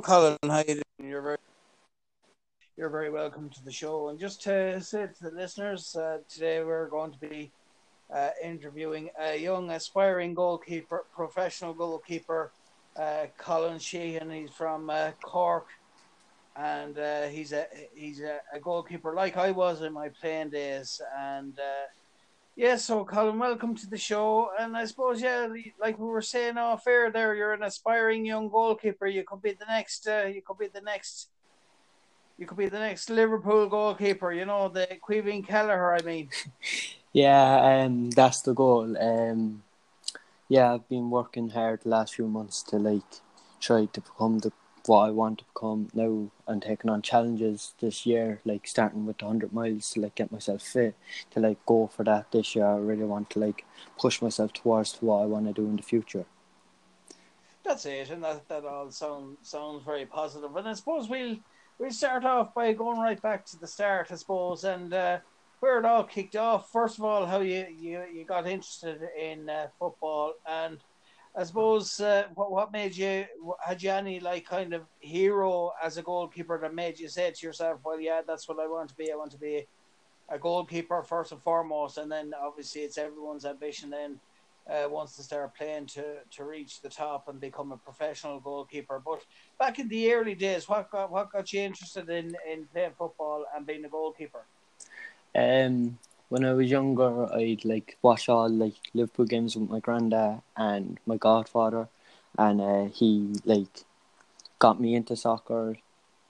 Colin, how? You're very, you're very welcome to the show. And just to say to the listeners, uh, today we're going to be uh, interviewing a young aspiring goalkeeper, professional goalkeeper, uh, Colin Sheehan. He's from uh, Cork, and uh, he's a he's a, a, goalkeeper like I was in my playing days. And uh, yeah, so Colin, welcome to the show. And I suppose yeah, like we were saying off air, there you're an aspiring young goalkeeper. You could be the next. Uh, you could be the next. You could be the next Liverpool goalkeeper. You know the Caoimhín Kelleher. I mean. Yeah, um, that's the goal. Um, yeah, I've been working hard the last few months to like try to become the what I want to become now and taking on challenges this year, like starting with the hundred miles to like get myself fit to like go for that this year. I really want to like push myself towards what I want to do in the future. That's it, and that that all sounds sounds very positive. And I suppose we'll we'll start off by going right back to the start, I suppose, and. Uh, where it all kicked off. First of all, how you you, you got interested in uh, football, and I suppose uh, what what made you had you any like kind of hero as a goalkeeper that made you say to yourself, well, yeah, that's what I want to be. I want to be a goalkeeper first and foremost, and then obviously it's everyone's ambition then. Uh, wants to start playing to, to reach the top and become a professional goalkeeper. But back in the early days, what got what got you interested in, in playing football and being a goalkeeper? Um, when I was younger, I'd like watch all like Liverpool games with my granddad and my godfather, and uh, he like got me into soccer,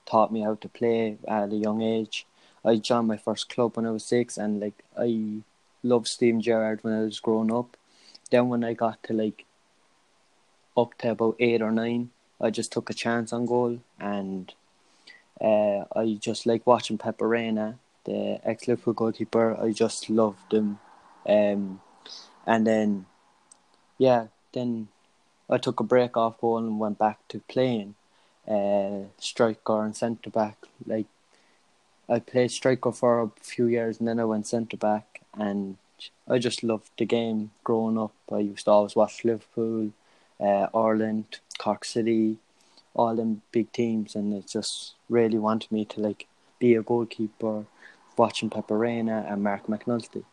taught me how to play at a young age. I joined my first club when I was six, and like I loved Steven Gerrard when I was growing up. Then when I got to like up to about eight or nine, I just took a chance on goal, and uh, I just like watching Pepe Reina the ex Liverpool goalkeeper. I just loved him. Um, and then, yeah, then I took a break off goal and went back to playing uh, striker and centre back. Like I played striker for a few years and then I went centre back and I just loved the game growing up. I used to always watch Liverpool, uh, Ireland, Cork City, all them big teams, and it just really wanted me to like be a goalkeeper watching Pepe Reina and Mark McNulty.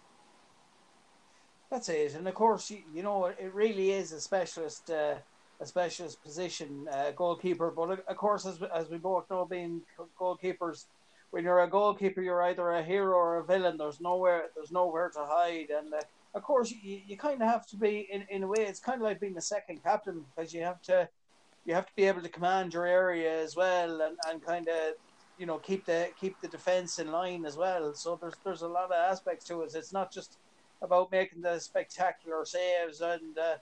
That's it, and of course, you, you know, it really is a specialist, uh, a specialist position, uh, goalkeeper. But of course, as as we both know, being goalkeepers, when you're a goalkeeper, you're either a hero or a villain. There's nowhere, there's nowhere to hide, and uh, of course, you, you kind of have to be in in a way. It's kind of like being a second captain because you have to, you have to be able to command your area as well, and and kind of you know keep the keep the defense in line as well. So there's there's a lot of aspects to it. It's not just about making the spectacular saves and uh,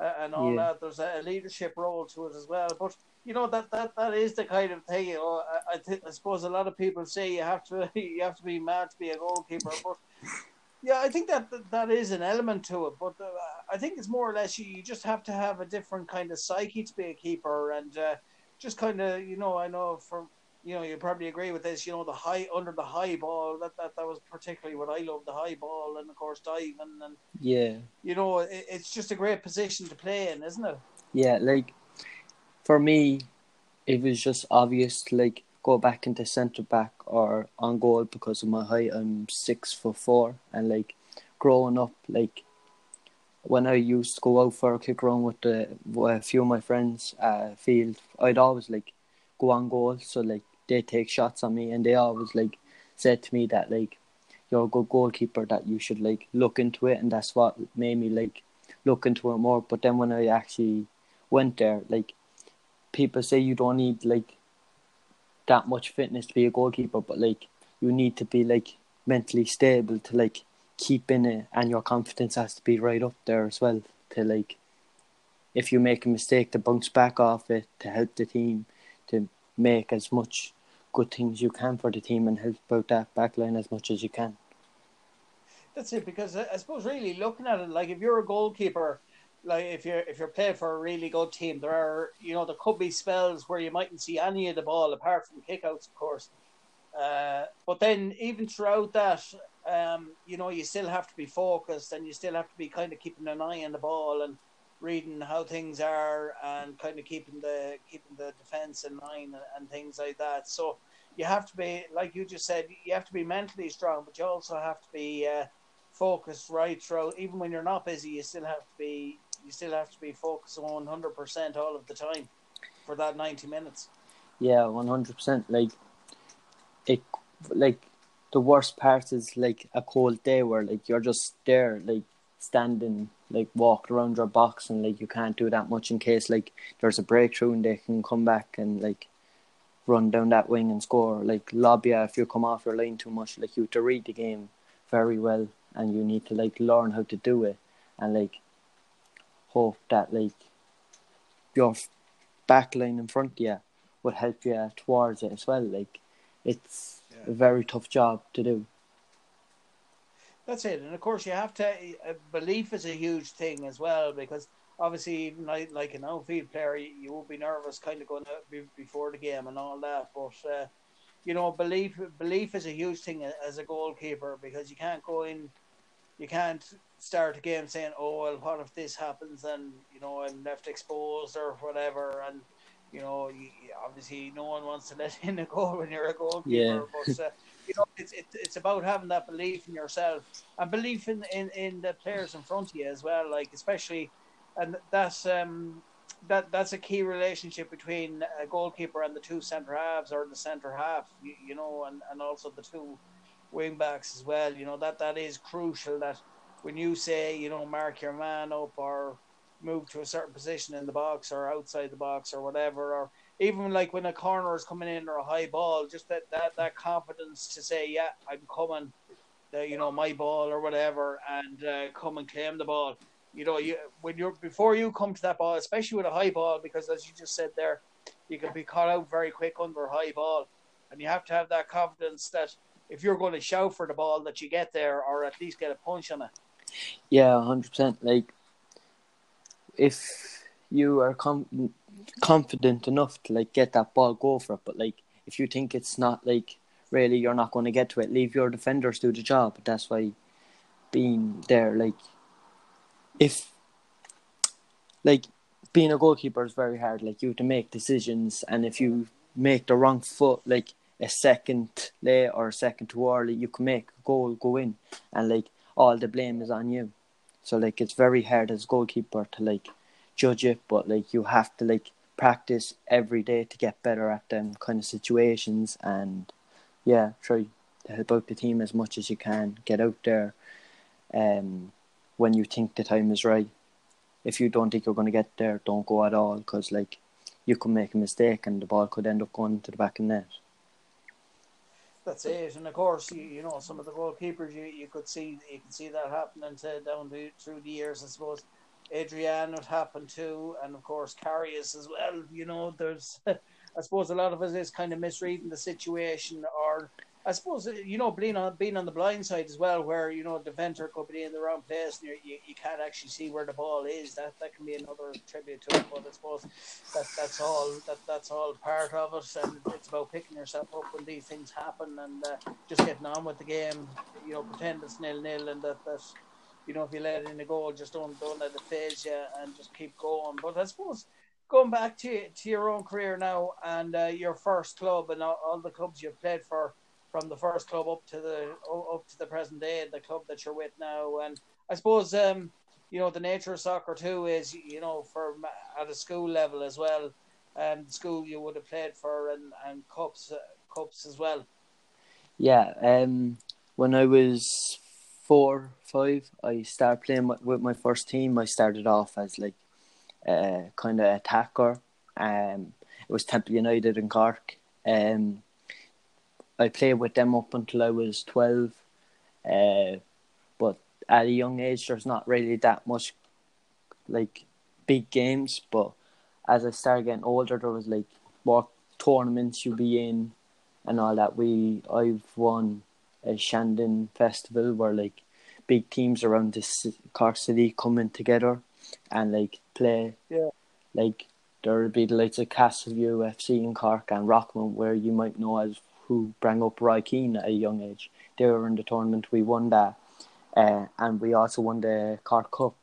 uh, and all yeah. that. There's a leadership role to it as well. But you know that that, that is the kind of thing. You know, I I, th- I suppose a lot of people say you have to you have to be mad to be a goalkeeper, but. Yeah, I think that that is an element to it, but uh, I think it's more or less you, you just have to have a different kind of psyche to be a keeper, and uh, just kind of you know I know from you know, you probably agree with this. You know, the high under the high ball that that, that was particularly what I loved the high ball and of course diving and yeah, you know, it, it's just a great position to play in, isn't it? Yeah, like for me, it was just obvious to like go back into centre back or on goal because of my height. I'm six foot four, and like growing up, like when I used to go out for a kick around with the with a few of my friends uh field, I'd always like go on goal. So like they take shots on me, and they always like said to me that like you're a good goalkeeper, that you should like look into it, and that's what made me like look into it more. But then when I actually went there, like people say you don't need like that much fitness to be a goalkeeper, but like you need to be like mentally stable to like keep in it, and your confidence has to be right up there as well. To like, if you make a mistake, to bounce back off it to help the team, to make as much good things you can for the team and help out that backline as much as you can. That's it, because I suppose really looking at it, like if you're a goalkeeper, like if you're if you're playing for a really good team, there are you know there could be spells where you mightn't see any of the ball apart from kickouts, of course. Uh, but then even throughout that, um, you know, you still have to be focused and you still have to be kind of keeping an eye on the ball and reading how things are and kind of keeping the keeping the defense in line and, and things like that. So you have to be, like you just said, you have to be mentally strong, but you also have to be uh, focused right throughout. Even when you're not busy, you still have to be you still have to be focused on 100% all of the time for that 90 minutes. Yeah, 100%. Like, it, like, the worst part is like a cold day where like you're just there, like standing, like walked around your box, and like you can't do that much in case like there's a breakthrough and they can come back and like run down that wing and score. Like Lobbia, if you come off your line too much, like you have to read the game very well, and you need to like learn how to do it, and like hope that like your back line in front of you will help you towards it as well. Like it's yeah. a very tough job to do. That's it, and of course you have to. Uh, belief is a huge thing as well because obviously, like, like an outfield player, you will be nervous kind of going out before the game and all that. But uh, you know, belief belief is a huge thing as a goalkeeper because you can't go in, you can't start a game saying, "Oh well, what if this happens?" and you know I'm left exposed or whatever, and you know, you, obviously no one wants to let in a goal when you're a goalkeeper, yeah. but. Uh, you know, it's it, it's about having that belief in yourself and belief in, in, in the players in front of you as well. Like especially and that's um, that that's a key relationship between a goalkeeper and the two centre halves or the centre half, you, you know, and, and also the two wing backs as well. You know that that is crucial. That when you say you know mark your man up or move to a certain position in the box or outside the box or whatever, or even like when a corner is coming in or a high ball, just that that that confidence to say, yeah, I'm coming, the, you know, my ball or whatever, and uh, come and claim the ball you know, you when you're before you come to that ball, especially with a high ball, because as you just said there, you can be caught out very quick under a high ball, and you have to have that confidence that if you're going to shout for the ball, that you get there or at least get a punch on it. Yeah, hundred percent. Like if you are com- confident enough to like get that ball, go for it. But like if you think it's not like really you're not going to get to it, leave your defenders do the job. That's why being there, like if like being a goalkeeper is very hard. Like you have to make decisions, and if you make the wrong foot, like a second late or a second too early, you can make a goal go in, and like all the blame is on you. So like it's very hard as goalkeeper to like judge it, but like you have to like practice every day to get better at them kind of situations, and yeah, try to help out the team as much as you can. Get out there, um, when you think the time is right. If you don't think you're going to get there, don't go at all because like you could make a mistake and the ball could end up going to the back of the net. That's it, and of course, you, you know some of the goalkeepers you, you could see you can see that happening to down through the years. I suppose Adrian would happen too, and of course Karius as well. You know, there's I suppose a lot of us is kind of misreading the situation or I suppose uh, you know being on being on the blind side as well, where you know the defender could be in the wrong place and you you can't actually see where the ball is. That that can be another tribute to it. But I suppose that that's all that that's all part of it, and it's about picking yourself up when these things happen and uh, just getting on with the game. You know, pretend it's nil nil and that that you know if you let in a goal, just don't don't let it phase you and just keep going. But I suppose going back to to your own career now and uh, your first club and all, all the clubs you've played for from the first club up to the up to the present day, the club that you're with now. And I suppose um, you know the nature of soccer too is you know for at a school level as well. Um, school you would have played for and and cups uh, cups as well. Yeah. Um. When I was four, five, I started playing with my first team. I started off as like a kind of attacker. Um, it was Temple United in Cork. Um, I played with them up until I was twelve. Uh, but at a young age, there's not really that much like big games. But as I started getting older, there was like more tournaments you'll be in and all that. We I've won a Shandon festival where like big teams around this Cork City coming together and like play. Yeah. Like there would be the likes of Castleview FC in Cork and Rockmount where you might know as who brought up Roy Keane at a young age. They were in the tournament. We won that, uh, and we also won the Cork Cup.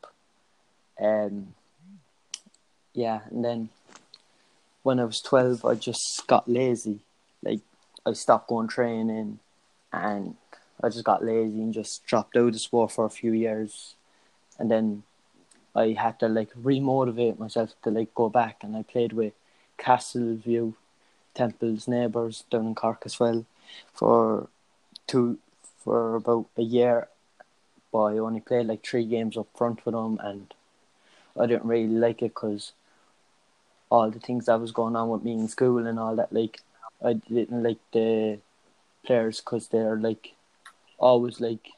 Um, yeah, and then when I was twelve, I just got lazy. Like I stopped going training, and I just got lazy and just dropped out of sport for a few years, and then I had to like remotivate myself to like go back, and I played with Castleview, Temple's neighbours down in Cork as well, for two for about a year, but I only played like three games up front with them, and I didn't really like it because all the things that was going on with me in school and all that. Like, I didn't like the players because they're like always like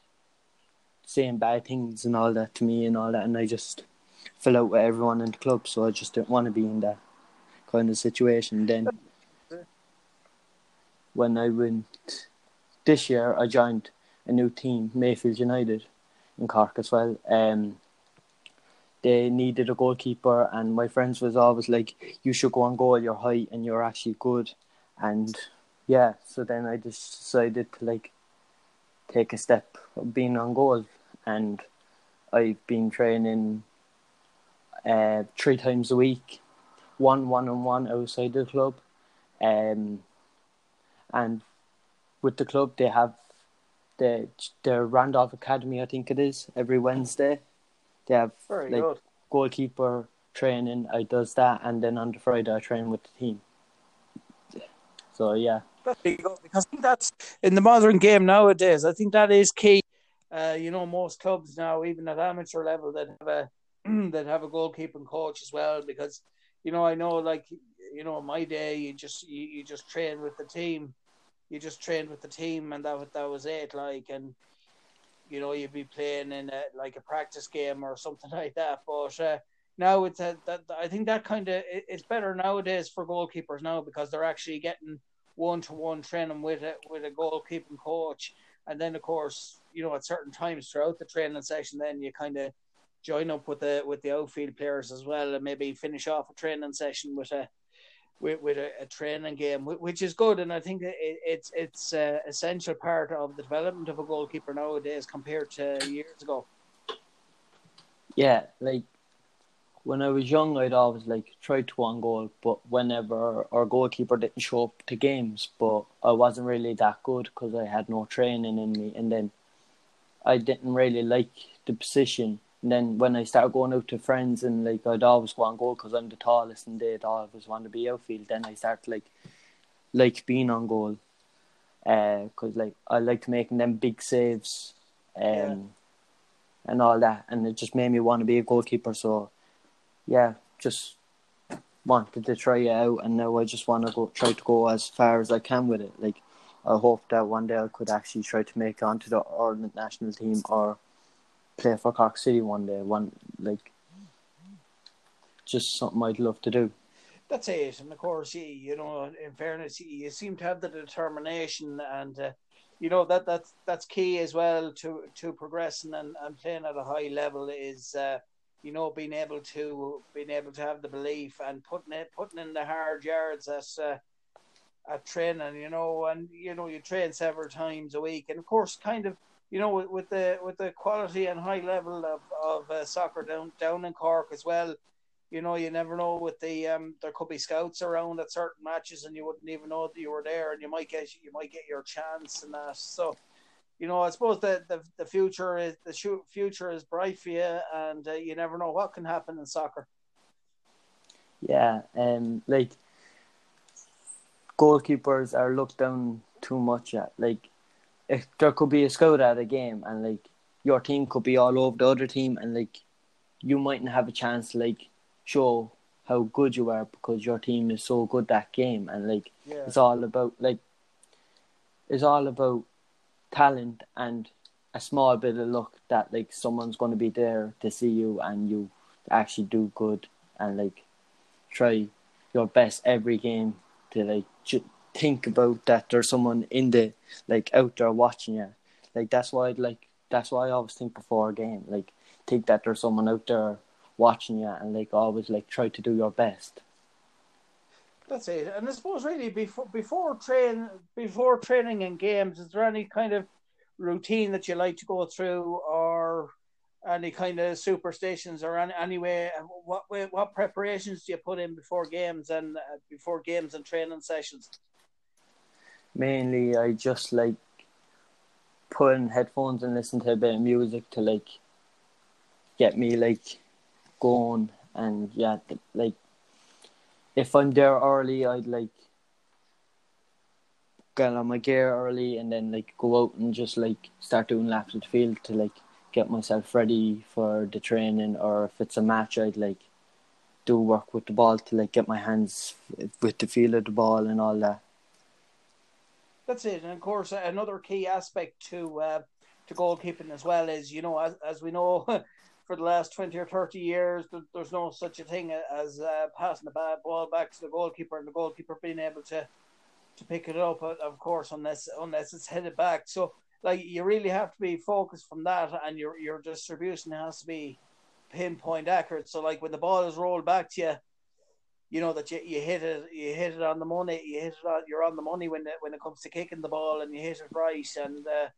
saying bad things and all that to me and all that, and I just fell out with everyone in the club, so I just didn't want to be in that kind of situation. Then, when I went this year, I joined a new team, Mayfield United, in Cork as well. Um, they needed a goalkeeper, and my friends was always like, "You should go on goal. You're high and you're actually good." And yeah, so then I just decided to like take a step of being on goal, and I've been training uh, three times a week, one one on one outside the club, um, and with the club they have the the Randolph Academy, I think it is, every Wednesday. They have Very like good. goalkeeper training. I does that, and then on the Friday I train with the team. So yeah, because that's in the modern game nowadays. I think that is key. Uh, you know, most clubs now, even at amateur level, that have a that have a goalkeeping coach as well. Because you know, I know, like you know, my day, you just you, you just train with the team. You just trained with the team, and that that was it. Like, and you know, you'd be playing in a, like a practice game or something like that. But uh, now it's a, that I think that kind of it, it's better nowadays for goalkeepers now because they're actually getting one to one training with a with a goalkeeping coach, and then of course you know at certain times throughout the training session, then you kind of join up with the with the outfield players as well, and maybe finish off a training session with a with, with a, a training game, which is good, and I think it, it's it's a essential part of the development of a goalkeeper nowadays compared to years ago. yeah. Like when I was young, I'd always like try to one goal, but whenever our goalkeeper didn't show up to games, but I wasn't really that good because I had no training in me, and then I didn't really like the position. And then when I started going out to friends and like I'd always go on goal because I'm the tallest and they'd always want to be outfield. Then I started like like being on goal, because like I liked making them big saves, um, Yeah. and all that, and it just made me want to be a goalkeeper. So yeah, just wanted to try it out, and now I just want to go try to go as far as I can with it. Like I hope that one day I could actually try to make it onto the Ireland national team or play for Cork City one day. One like just something I'd love to do. That's it, and of course, you, you know, in fairness, you, seem to have the determination, and uh, you know that that's that's key as well to to progressing and, and playing at a high level is uh, you know being able to being able to have the belief and putting it putting in the hard yards at uh, at training, you know, and you know you train several times a week, and of course, kind of you know with, with the with the quality and high level of of uh, soccer down down in Cork as well you know, you never know with the um there could be scouts around at certain matches and you wouldn't even know that you were there and you might get you might get your chance and that. So, you know, I suppose the the, the future is the future is bright for you and uh, you never know what can happen in soccer. Yeah, um, like goalkeepers are looked down too much at. Like, if there could be a scout at a game, and like your team could be all over the other team, and like you mightn't have a chance to like show how good you are because your team is so good that game, and like Yeah. it's all about like it's all about talent and a small bit of luck that like someone's going to be there to see you and you actually do good and like try your best every game to like ju- think about that there's someone in the like out there watching you like that's why I'd like that's why I always think before a game like think that there's someone out there watching you and like always like try to do your best That's it. And I suppose really before before train before training and games, is there any kind of routine that you like to go through or any kind of superstitions or any anyway? What what preparations do you put in before games and uh, before games and training sessions? Mainly, I just like put in headphones and listen to a bit of music to like get me like going and yeah, like if I'm there early, I'd like get on my gear early and then like go out and just like start doing laps at the field to like get myself ready for the training or if it's a match I'd like do work with the ball to like get my hands with the feel of the ball and all that. That's it, and of course another key aspect to uh, to goalkeeping as well is you know as as we know for the last twenty or thirty years there's no such a thing as uh, passing the bad ball back to the goalkeeper and the goalkeeper being able to to pick it up, of course, unless unless it's headed back. So like you really have to be focused from that, and your your distribution has to be pinpoint accurate. So like when the ball is rolled back to you, you know that you, you hit it you hit it on the money. You hit it on, you're on the money when it, when it comes to kicking the ball, and you hit it right. And uh,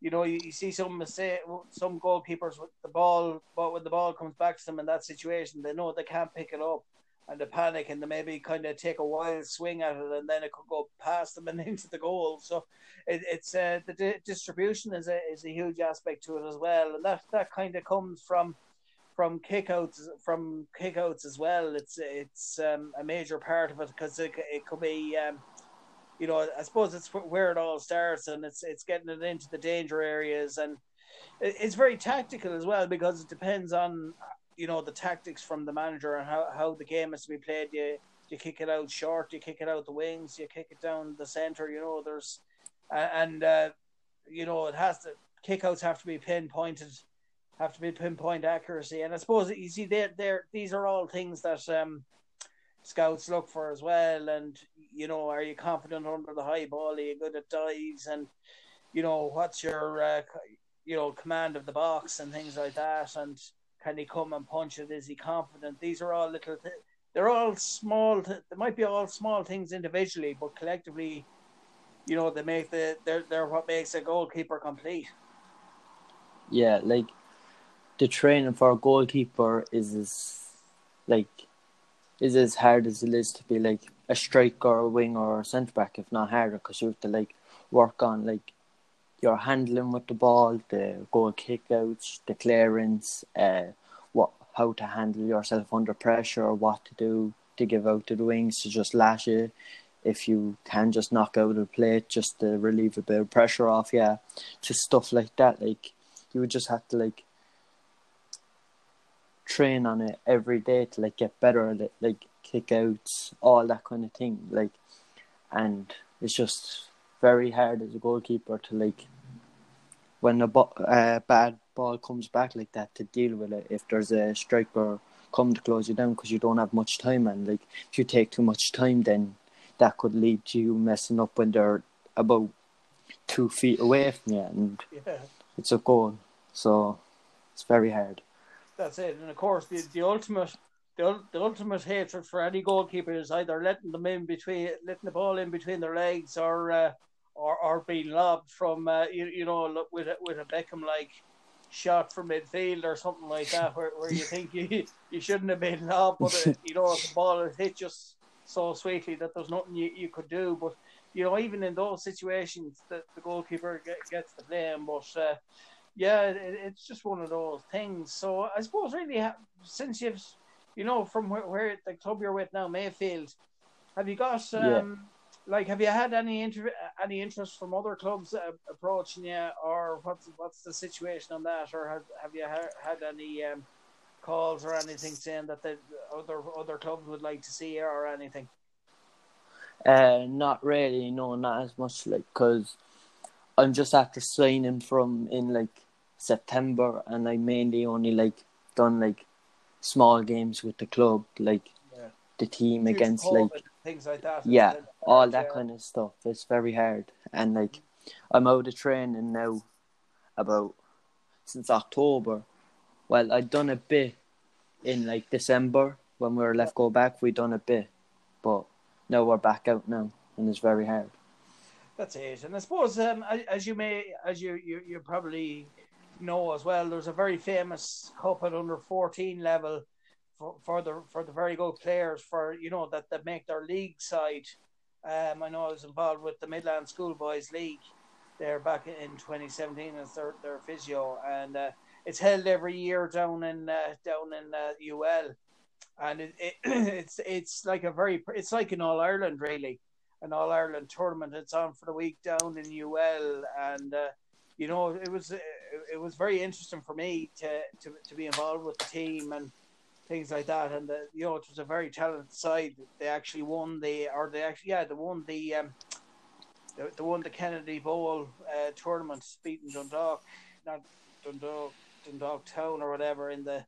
you know you, you see some mistake, some goalkeepers with the ball, but when the ball comes back to them in that situation, they know they can't pick it up and they panic and they maybe kind of take a wild swing at it and then it could go past them and into the goal. So it, it's uh, the di- distribution is a is a huge aspect to it as well, and that that kind of comes from from kickouts from kickouts as well. It's it's um, a major part of it because it, it could be. Um, you know, I suppose it's where it all starts, and it's it's getting it into the danger areas, and it's very tactical as well because it depends on you know the tactics from the manager and how, how the game is to be played. You you kick it out short, you kick it out the wings, you kick it down the center. You know there's and uh, you know it has to kickouts have to be pinpointed, have to be pinpoint accuracy. And I suppose you see there there these are all things that um, scouts look for as well. And you know, are you confident under the high ball? Are you good at dives? And you know, what's your uh, you know command of the box and things like that. And can he come and punch it? Is he confident? These are all little. Th- they're all small. Th- they might be all small things individually, but collectively, you know, they make the. They're they're what makes a goalkeeper complete. Yeah, like the training for a goalkeeper is as like is as hard as it is to be like a striker, or a winger, or a centre back, if not harder, because you have to like work on like your handling with the ball, the goal kickouts, the clearance, uh, what how to handle yourself under pressure, or what to do to give out to the wings to just lash it. If you can just knock out the plate just to relieve a bit of pressure off, yeah, just stuff like that. Like you would just have to like train on it every day to like get better at it, like kickouts, all that kind of thing. Like, and it's just very hard as a goalkeeper to like when a bo- uh, bad ball comes back like that to deal with it. If there's a striker come to close you down because you don't have much time, and like if you take too much time, then that could lead to you messing up when they're about two feet away from you, and yeah. it's a goal. So it's very hard. That's it, and of course the the ultimate the, the ultimate hatred for any goalkeeper is either letting them in between, letting the ball in between their legs, or uh, or, or being lobbed from uh, you, you know with a, with a Beckham like shot from midfield or something like that, where, where you think you you shouldn't have been lobbed, but uh, you know the ball hit just so sweetly that there's nothing you, you could do. But you know even in those situations, that the goalkeeper gets the blame. But uh, yeah, it, it's just one of those things. So I suppose really since you've you know from where, where the club you're with now, Mayfield, have you got um, yeah like, have you had any inter- any interest from other clubs uh, approaching you, or what's what's the situation on that, or have have you ha- had any um, calls or anything saying that the other other clubs would like to see you or anything? Uh, not really, no, not as much, like, cause I'm just after signing from in like September, and I mainly only like done like small games with the club, like yeah. the team Huge against like things like that. Yeah, all that yeah. kind of stuff. It's very hard, and like I'm out of training now about since October. Well, I'd done a bit in like December when we were left go back. We done a bit, but now we're back out now, and it's very hard. That's it, and I suppose um, as you may, as you you you probably know as well, there's a very famous cup at under 14 level for, for the for the very good players for you know that that make their league side. Um, I know I was involved with the Midland Schoolboys League there back in 2017 as their, their physio, and uh, it's held every year down in uh, down in uh, UL, and it, it, it's it's like a very it's like an All Ireland really, an All Ireland tournament. It's on for the week down in UL, and uh, you know it was it was very interesting for me to, to to be involved with the team and things like that. And the, you know, it was a very talented side. They actually won the, or they actually, yeah, they won the, um, they, they won the Kennedy Bowl uh, tournament, beating Dundalk, not Dundalk, Dundalk Town or whatever in the,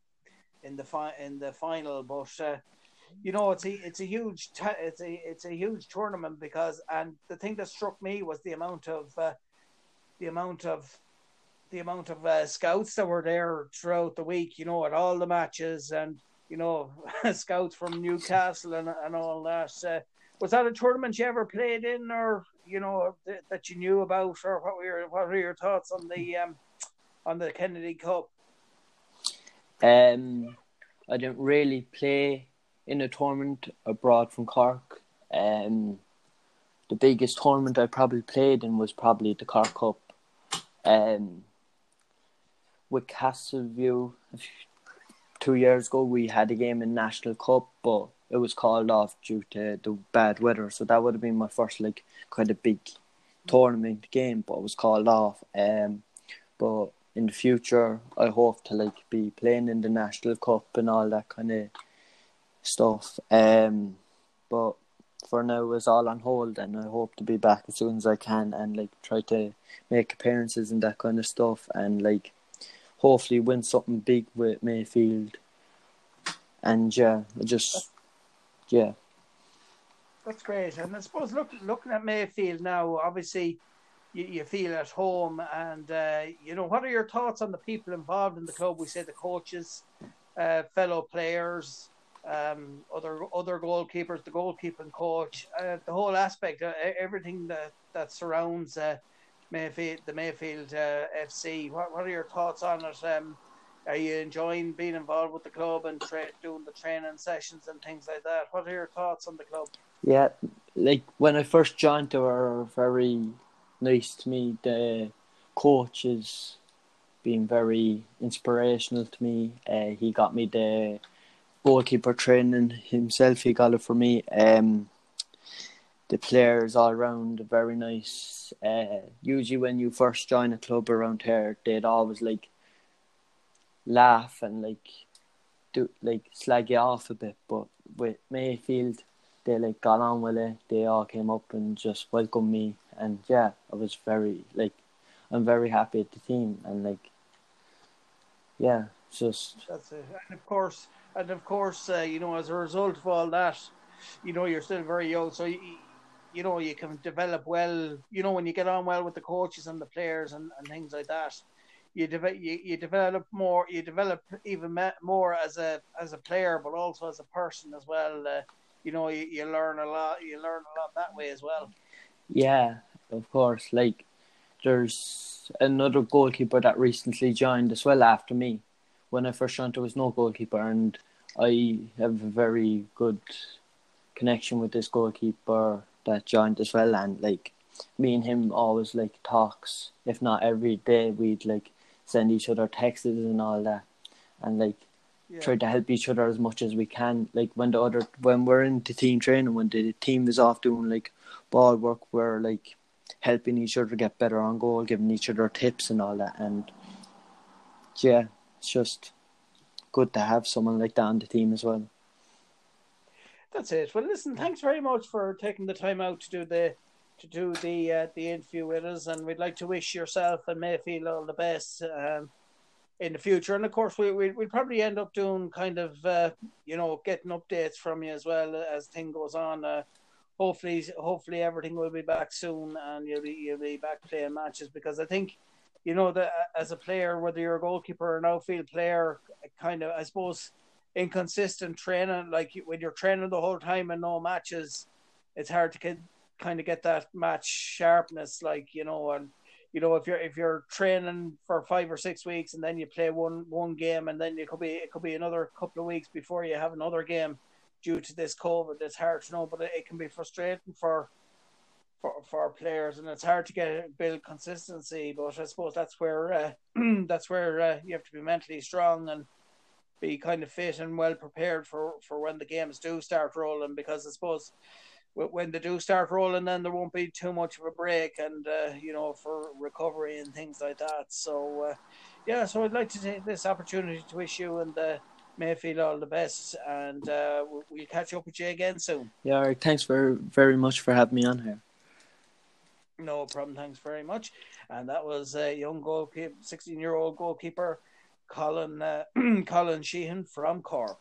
in the fi- in the final. But uh, you know, it's a it's a huge it's a it's a huge tournament because, and the thing that struck me was the amount of uh, the amount of the amount of uh, scouts that were there throughout the week, you know, at all the matches, and you know, scouts from Newcastle and, and all that. Uh, was that a tournament you ever played in, or you know th- that you knew about, or what were your what were your thoughts on the um, on the Kennedy Cup? Um, I didn't really play in a tournament abroad from Cork. Um, the biggest tournament I probably played in was probably the Cork Cup. Um, with Castleview two years ago we had a game in National Cup, but it was called off due to the bad weather. So that would have been my first like kind of big tournament game, but it was called off. Um, but in the future, I hope to like be playing in the National Cup and all that kind of stuff. Um, but for now, it's all on hold, and I hope to be back as soon as I can and like try to make appearances and that kind of stuff, and like hopefully win something big with Mayfield. And yeah, just yeah. That's great. And I suppose look, looking at Mayfield now, obviously you, you feel at home. And, uh, you know, what are your thoughts on the people involved in the club? We say the coaches, uh, fellow players, um, other other goalkeepers, the goalkeeping coach, uh, the whole aspect, uh, everything that, that surrounds uh, Mayfield, the Mayfield uh, FC. What, what are your thoughts on it? Um, are you enjoying being involved with the club and tra- doing the training sessions and things like that? What are your thoughts on the club? Yeah, like when I first joined, they were very nice to me. The coaches being very inspirational to me. Uh, he got me the goalkeeper training himself. He got it for me. Um, the players all around very nice. Uh, usually when you first join a club around here, they'd always like laugh and like do like slag you off a bit. But with Mayfield, they like got on with it. They all came up and just welcomed me, and yeah, I was very like I'm very happy at the team and like yeah, just that's it. And of course, and of course, uh, you know, as a result of all that, you know, you're still very young, so you, you know you can develop well. You know when you get on well with the coaches and the players and, and things like that, you develop you, you develop more. You develop even more as a as a player, but also as a person as well. Uh, you know you, you learn a lot. You learn a lot that way as well. Yeah, of course. Like there's another goalkeeper that recently joined as well after me. When I first joined, there was no goalkeeper, and I have a very good connection with this goalkeeper that joined as well, and like me and him always like talks. If not every day, we'd like send each other texts and all that, and like yeah. try to help each other as much as we can. Like when the other when we're in the team training, when the team is off doing like ball work, we're like helping each other get better on goal, giving each other tips and all that. And yeah, it's just good to have someone like that on the team as well. That's it. Well, listen, thanks very much for taking the time out to do the to do the uh, the interview with us, and we'd like to wish yourself and Mayfield all the best um, in the future. And of course, we we we'll probably end up doing kind of uh, you know getting updates from you as well as thing goes on. Uh, hopefully, hopefully everything will be back soon, and you'll be you'll be back playing matches because I think. You know that as a player, whether you're a goalkeeper or an outfield player, kind of, I suppose, inconsistent training. Like when you're training the whole time and no matches, it's hard to get, kind of get that match sharpness. Like you know, and you know, if you're if you're training for five or six weeks and then you play one one game and then it could be it could be another couple of weeks before you have another game due to this COVID. It's hard to know, but it, it can be frustrating for for for players, and it's hard to get build consistency. But I suppose that's where uh, that's where uh, you have to be mentally strong and be kind of fit and well prepared for for when the games do start rolling. Because I suppose when they do start rolling, then there won't be too much of a break, and uh, you know for recovery and things like that. So uh, yeah, so I'd like to take this opportunity to wish you and the Mayfield all the best, and uh, we'll catch up with you again soon. Yeah, right. Thanks very very much for having me on here. No problem. Thanks very much. And that was a young goalkeeper, sixteen-year-old goalkeeper, Colin uh, Colin Sheehan from Cork.